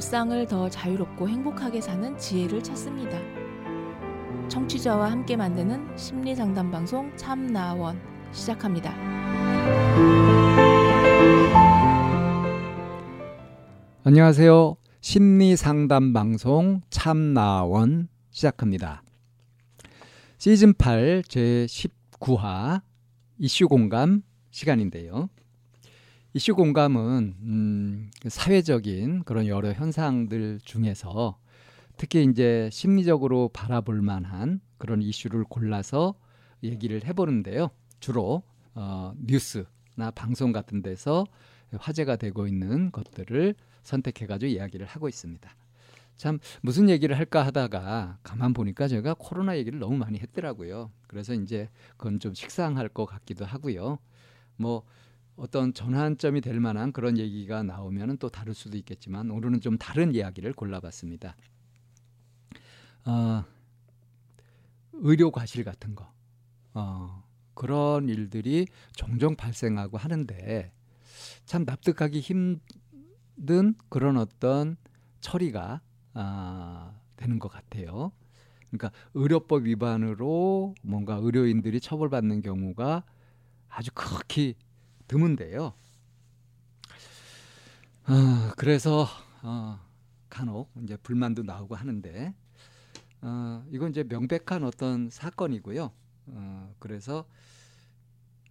일상을 더 자유롭고 행복하게 사는 지혜를 찾습니다. 청취자와 함께 만드는 심리 상담 방송 참나원 시작합니다. 안녕하세요. 심리 상담 방송 참나원 시작합니다. 시즌 8 제 19화 이슈 공감 시간인데요. 이슈 공감은 음, 사회적인 그런 여러 현상들 중에서 특히 이제 심리적으로 바라볼 만한 그런 이슈를 골라서 얘기를 해보는데요. 주로 어, 뉴스나 방송 같은 데서 화제가 되고 있는 것들을 선택해가지고 이야기를 하고 있습니다. 참 무슨 얘기를 할까 하다가 가만 보니까 제가 코로나 얘기를 너무 많이 했더라고요. 그래서 이제 그건 좀 식상할 것 같기도 하고요. 뭐 어떤 전환점이 될 만한 그런 얘기가 나오면 또 다를 수도 있겠지만 오늘은 좀 다른 이야기를 골라봤습니다. 어, 의료 과실 같은 거 어, 그런 일들이 종종 발생하고 하는데 참 납득하기 힘든 그런 어떤 처리가 아, 되는 것 같아요. 그러니까 의료법 위반으로 뭔가 의료인들이 처벌받는 경우가 아주 극히 드문데요. 어, 그래서 어, 간혹 이제 불만도 나오고 하는데 어, 이건 이제 명백한 어떤 사건이고요. 어, 그래서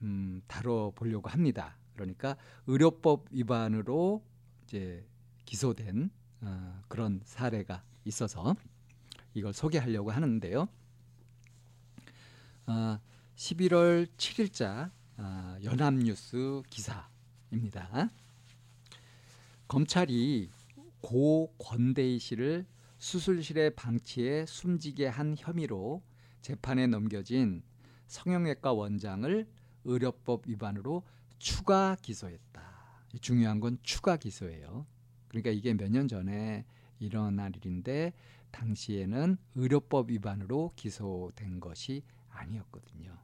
음, 다뤄보려고 합니다. 그러니까 의료법 위반으로 이제 기소된 어, 그런 사례가 있어서 이걸 소개하려고 하는데요. 어, 11월 7일자 어, 연합뉴스 기사입니다. 검찰이 고 권대희 씨를 수술실에 방치해 숨지게 한 혐의로 재판에 넘겨진 성형외과 원장을 의료법 위반으로 추가 기소했다. 중요한 건 추가 기소예요. 그러니까 이게 몇 년 전에 일어난 일인데 당시에는 의료법 위반으로 기소된 것이 아니었거든요.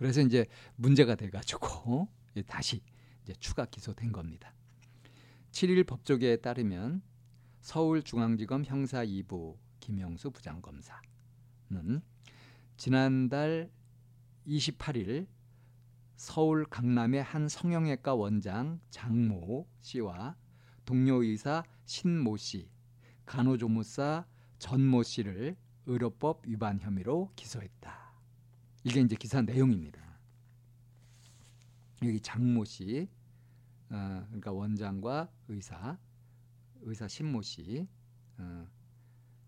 그래서 이제 문제가 돼가지고 다시 이제 추가 기소된 겁니다. 7일 법조계에 따르면 서울중앙지검 형사 2부 김영수 부장검사는 지난달 28일 서울 강남의 한 성형외과 원장 장모 씨와 동료 의사 신모 씨, 간호조무사 전모 씨를 의료법 위반 혐의로 기소했다. 이게 이제 기사 내용입니다. 여기 장모 씨, 어, 그러니까 원장과 의사, 의사 신모 씨, 어,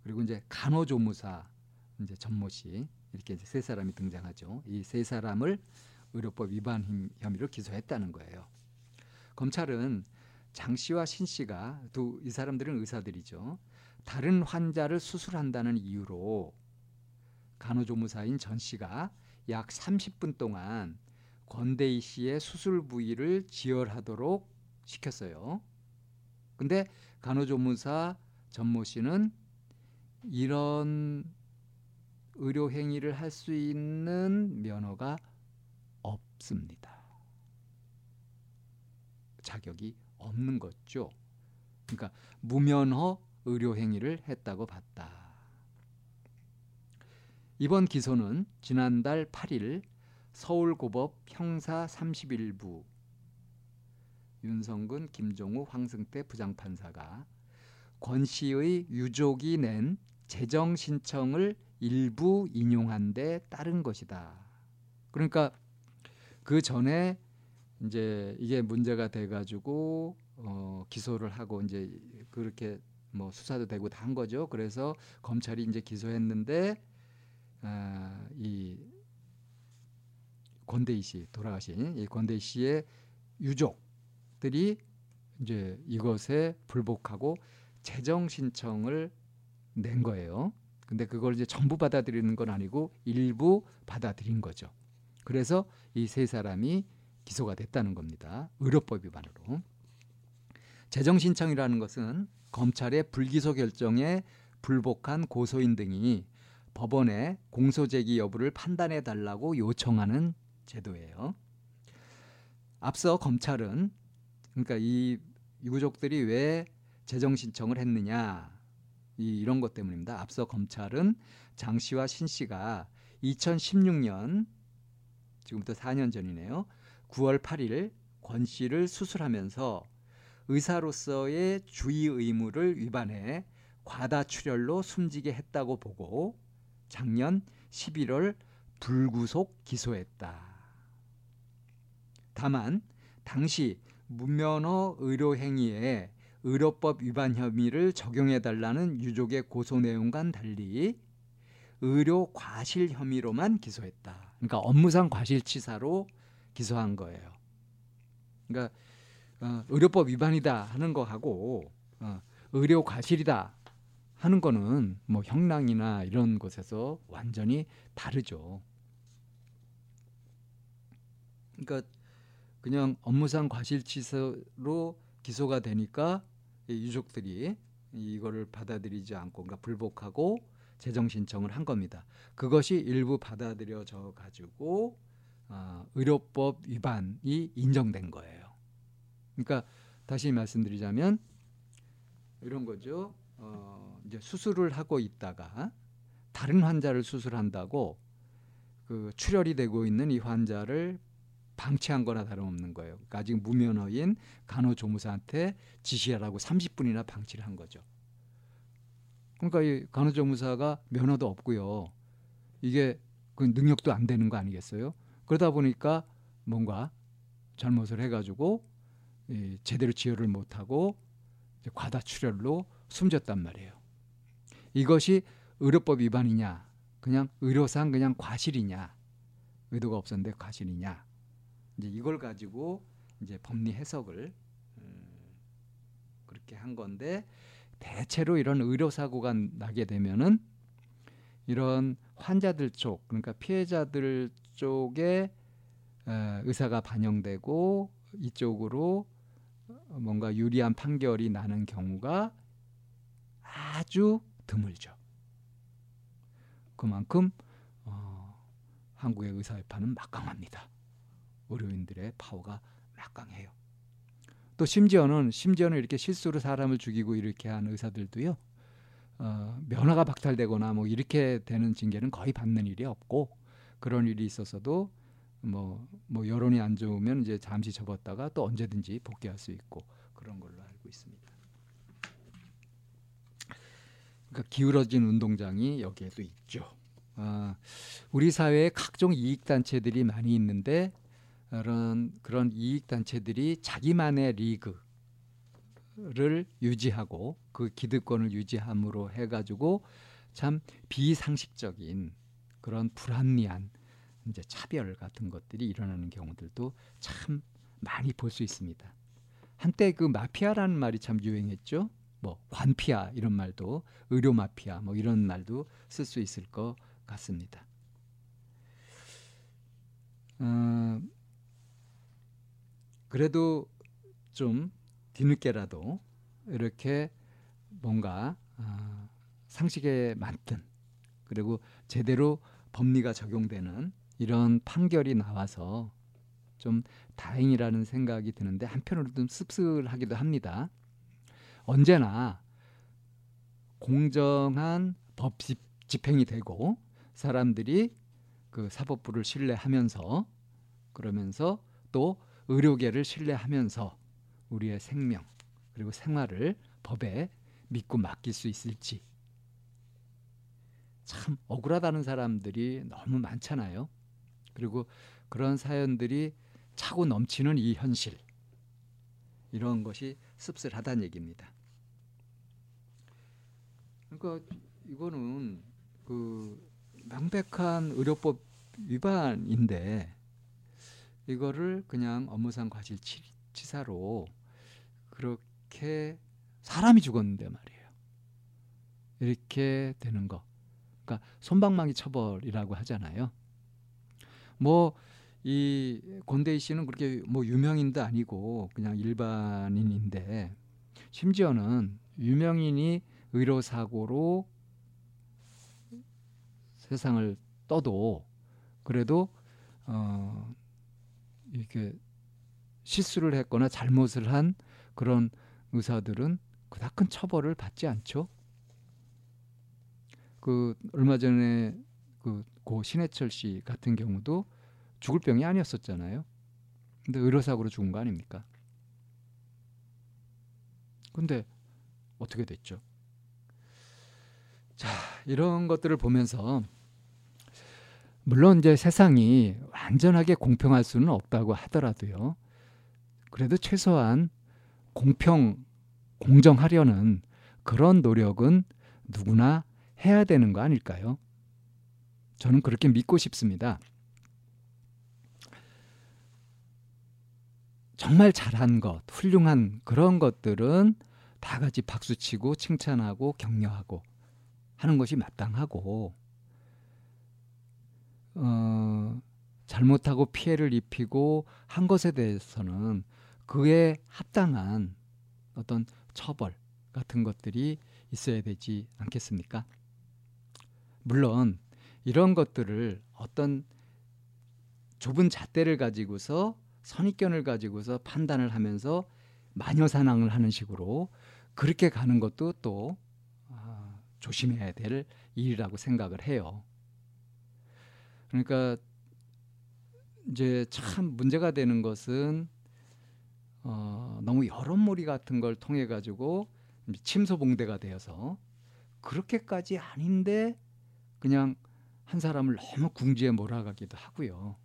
그리고 이제 간호조무사 이제 전모 씨 이렇게 이제 세 사람이 등장하죠. 이 세 사람을 의료법 위반 혐의로 기소했다는 거예요. 검찰은 장 씨와 신 씨가 두 이 사람들은 의사들이죠. 다른 환자를 수술한다는 이유로 간호조무사인 전 씨가 약 30분 동안 권대희 씨의 수술 부위를 지혈하도록 시켰어요. 근데 간호조무사 전모 씨는 이런 의료 행위를 할 수 있는 면허가 없습니다. 자격이 없는 거죠. 그러니까 무면허 의료 행위를 했다고 봤다. 이번 기소는 지난달 8일 서울고법 형사 31부 윤성근, 김종우, 황승태 부장판사가 권 씨의 유족이 낸 재정 신청을 일부 인용한 데 따른 것이다. 그러니까 그 전에 이제 이게 문제가 돼 가지고 어, 기소를 하고 이제 그렇게 뭐 수사도 되고 다 한 거죠. 그래서 검찰이 이제 기소했는데 아, 이 권대희 씨 돌아가신 이 권대희 씨의 유족들이 이제 이것에 불복하고 재정 신청을 낸 거예요. 근데 그걸 이제 전부 받아들이는 건 아니고 일부 받아들인 거죠. 그래서 이 세 사람이 기소가 됐다는 겁니다. 의료법 위반으로. 재정 신청이라는 것은 검찰의 불기소 결정에 불복한 고소인 등이 법원에 공소 제기 여부를 판단해 달라고 요청하는 제도예요. 앞서 검찰은 그러니까 이 유족들이 왜 재정 신청을 했느냐 이, 이런 것 때문입니다. 앞서 검찰은 장 씨와 신 씨가 2016년 지금부터 4년 전이네요. 9월 8일 권 씨를 수술하면서 의사로서의 주의 의무를 위반해 과다 출혈로 숨지게 했다고 보고 작년 11월 불구속 기소했다. 다만 당시 무면허 의료 행위에 의료법 위반 혐의를 적용해 달라는 유족의 고소 내용과는 달리 의료 과실 혐의로만 기소했다. 그러니까 업무상 과실치사로 기소한 거예요. 그러니까 어, 의료법 위반이다 하는 거하고 어, 의료 과실이다 하는 거는 뭐 형량이나 이런 곳에서 완전히 다르죠. 그러니까 그냥 업무상 과실치사로 기소가 되니까 유족들이 이거를 받아들이지 않고 그러니까 불복하고 재정 신청을 한 겁니다. 그것이 일부 받아들여져 가지고 어, 의료법 위반이 인정된 거예요. 그러니까 다시 말씀드리자면 이런 거죠. 어, 이제 수술을 하고 있다가 다른 환자를 수술한다고 그 출혈이 되고 있는 이 환자를 방치한 거나 다름없는 거예요. 그러니까 아직 무면허인 간호조무사한테 지시하라고 30분이나 방치를 한 거죠. 그러니까 이 간호조무사가 면허도 없고요. 이게 그 능력도 안 되는 거 아니겠어요? 그러다 보니까 뭔가 잘못을 해가지고 이 제대로 지혈을 못하고 과다 출혈로 숨졌단 말이에요. 이것이 의료법 위반이냐, 그냥 의료상 그냥 과실이냐, 의도가 없었는데 과실이냐, 이제 이걸 가지고 이제 법리 해석을 음, 그렇게 한 건데 대체로 이런 의료 사고가 나게 되면은 이런 환자들 쪽 그러니까 피해자들 쪽에 의사가 반영되고 이쪽으로 뭔가 유리한 판결이 나는 경우가 아주 드물죠. 그만큼 어, 한국의 의사협회는 막강합니다. 의료인들의 파워가 막강해요. 또 심지어는 심지어는 이렇게 실수로 사람을 죽이고 이렇게 한 의사들도요. 어, 면허가 박탈되거나 뭐 이렇게 되는 징계는 거의 받는 일이 없고 그런 일이 있어서도 뭐, 뭐 여론이 안 좋으면 이제 잠시 접었다가 또 언제든지 복귀할 수 있고 그런 걸로 알고 있습니다. 그러니까 기울어진 운동장이 여기에도 있죠. 아, 우리 사회에 각종 이익 단체들이 많이 있는데 그런 그런 이익 단체들이 자기만의 리그를 유지하고 그 기득권을 유지함으로 해가지고 참 비상식적인 그런 불합리한 이제 차별 같은 것들이 일어나는 경우들도 참 많이 볼 수 있습니다. 한때 그 마피아라는 말이 참 유행했죠. 뭐 관피아 이런 말도 의료 마피아 뭐 이런 말도 쓸 수 있을 것 같습니다. 어, 그래도 좀 뒤늦게라도 이렇게 뭔가 어, 상식에 맞든 그리고 제대로 법리가 적용되는 이런 판결이 나와서 좀 다행이라는 생각이 드는데 한편으로 좀 씁쓸하기도 합니다. 언제나 공정한 법 집행이 되고 사람들이 그 사법부를 신뢰하면서 그러면서 또 의료계를 신뢰하면서 우리의 생명 그리고 생활을 법에 믿고 맡길 수 있을지 참 억울하다는 사람들이 너무 많잖아요. 그리고 그런 사연들이 차고 넘치는 이 현실 이런 것이 씁쓸하다는 얘기입니다. 그러니까 이거는 그 명백한 의료법 위반인데 이거를 그냥 업무상 과실치사로 그렇게 사람이 죽었는데 말이에요. 이렇게 되는 거. 그러니까 손방망이 처벌이라고 하잖아요. 뭐 이 권대희 씨는 그렇게 뭐 유명인도 아니고 그냥 일반인인데 심지어는 유명인이 의료 사고로 세상을 떠도 그래도 어 이렇게 실수를 했거나 잘못을 한 그런 의사들은 그닥 큰 처벌을 받지 않죠. 그 얼마 전에 그 고 신해철 씨 같은 경우도 죽을 병이 아니었었잖아요. 근데 의료사고로 죽은 거 아닙니까? 근데 어떻게 됐죠? 자, 이런 것들을 보면서 물론 이제 세상이 완전하게 공평할 수는 없다고 하더라도요. 그래도 최소한 공평, 공정하려는 그런 노력은 누구나 해야 되는 거 아닐까요? 저는 그렇게 믿고 싶습니다. 정말 잘한 것, 훌륭한 그런 것들은 다 같이 박수치고 칭찬하고 격려하고 하는 것이 마땅하고 어, 잘못하고 피해를 입히고 한 것에 대해서는 그에 합당한 어떤 처벌 같은 것들이 있어야 되지 않겠습니까? 물론 이런 것들을 어떤 좁은 잣대를 가지고서 선입견을 가지고서 판단을 하면서 마녀사냥을 하는 식으로 그렇게 가는 것도 또 아, 조심해야 될 일이라고 생각을 해요. 그러니까 이제 참 문제가 되는 것은 어, 너무 여론몰이 같은 걸 통해 가지고 침소봉대가 되어서 그렇게까지 아닌데 그냥 한 사람을 너무 궁지에 몰아가기도 하고요.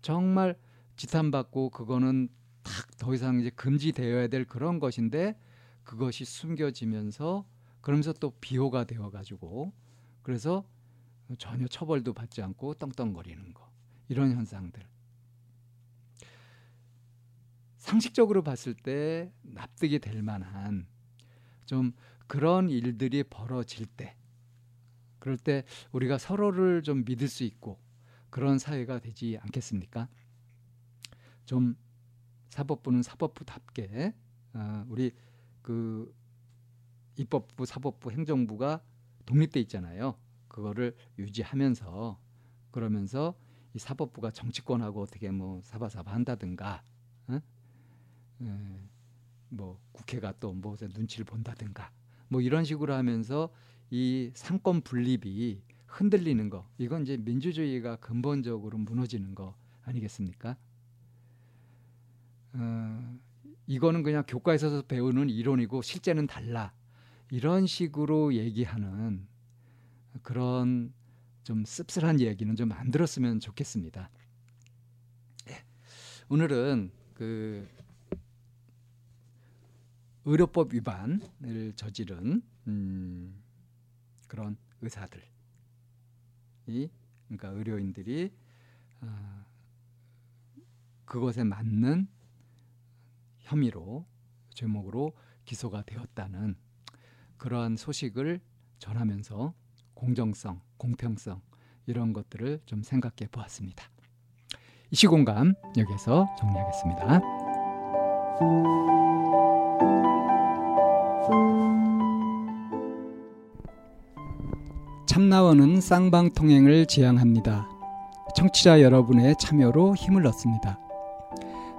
정말 지탄받고 그거는 딱 더 이상 이제 금지되어야 될 그런 것인데 그것이 숨겨지면서 그러면서 또 비호가 되어 가지고 그래서 전혀 처벌도 받지 않고 떵떵거리는 거 이런 현상들 상식적으로 봤을 때 납득이 될 만한 좀 그런 일들이 벌어질 때 그럴 때 우리가 서로를 좀 믿을 수 있고 그런 사회가 되지 않겠습니까? 좀 사법부는 사법부답게 어, 우리 그 입법부, 사법부, 행정부가 독립돼 있잖아요. 그거를 유지하면서 그러면서 이 사법부가 정치권하고 어떻게 뭐 사바사바 한다든가, 어? 에, 뭐 국회가 또뭐 눈치를 본다든가, 뭐 이런 식으로 하면서 이 상권 분립이 흔들리는 거, 이건 이제 민주주의가 근본적으로 무너지는 거 아니겠습니까? 어, 이거는 그냥 교과에서 배우는 이론이고 실제는 달라. 이런 식으로 얘기하는 그런 좀 씁쓸한 얘기는 좀 안 들었으면 좋겠습니다. 네. 오늘은 그 의료법 위반을 저지른 음, 그런 의사들이 그러니까 의료인들이 어, 그것에 맞는 혐의로 제목으로 기소가 되었다는 그러한 소식을 전하면서 공정성, 공평성 이런 것들을 좀 생각해 보았습니다. 이 시공감 여기서 정리하겠습니다. 참나원은 쌍방통행을 지향합니다. 청취자 여러분의 참여로 힘을 얻습니다.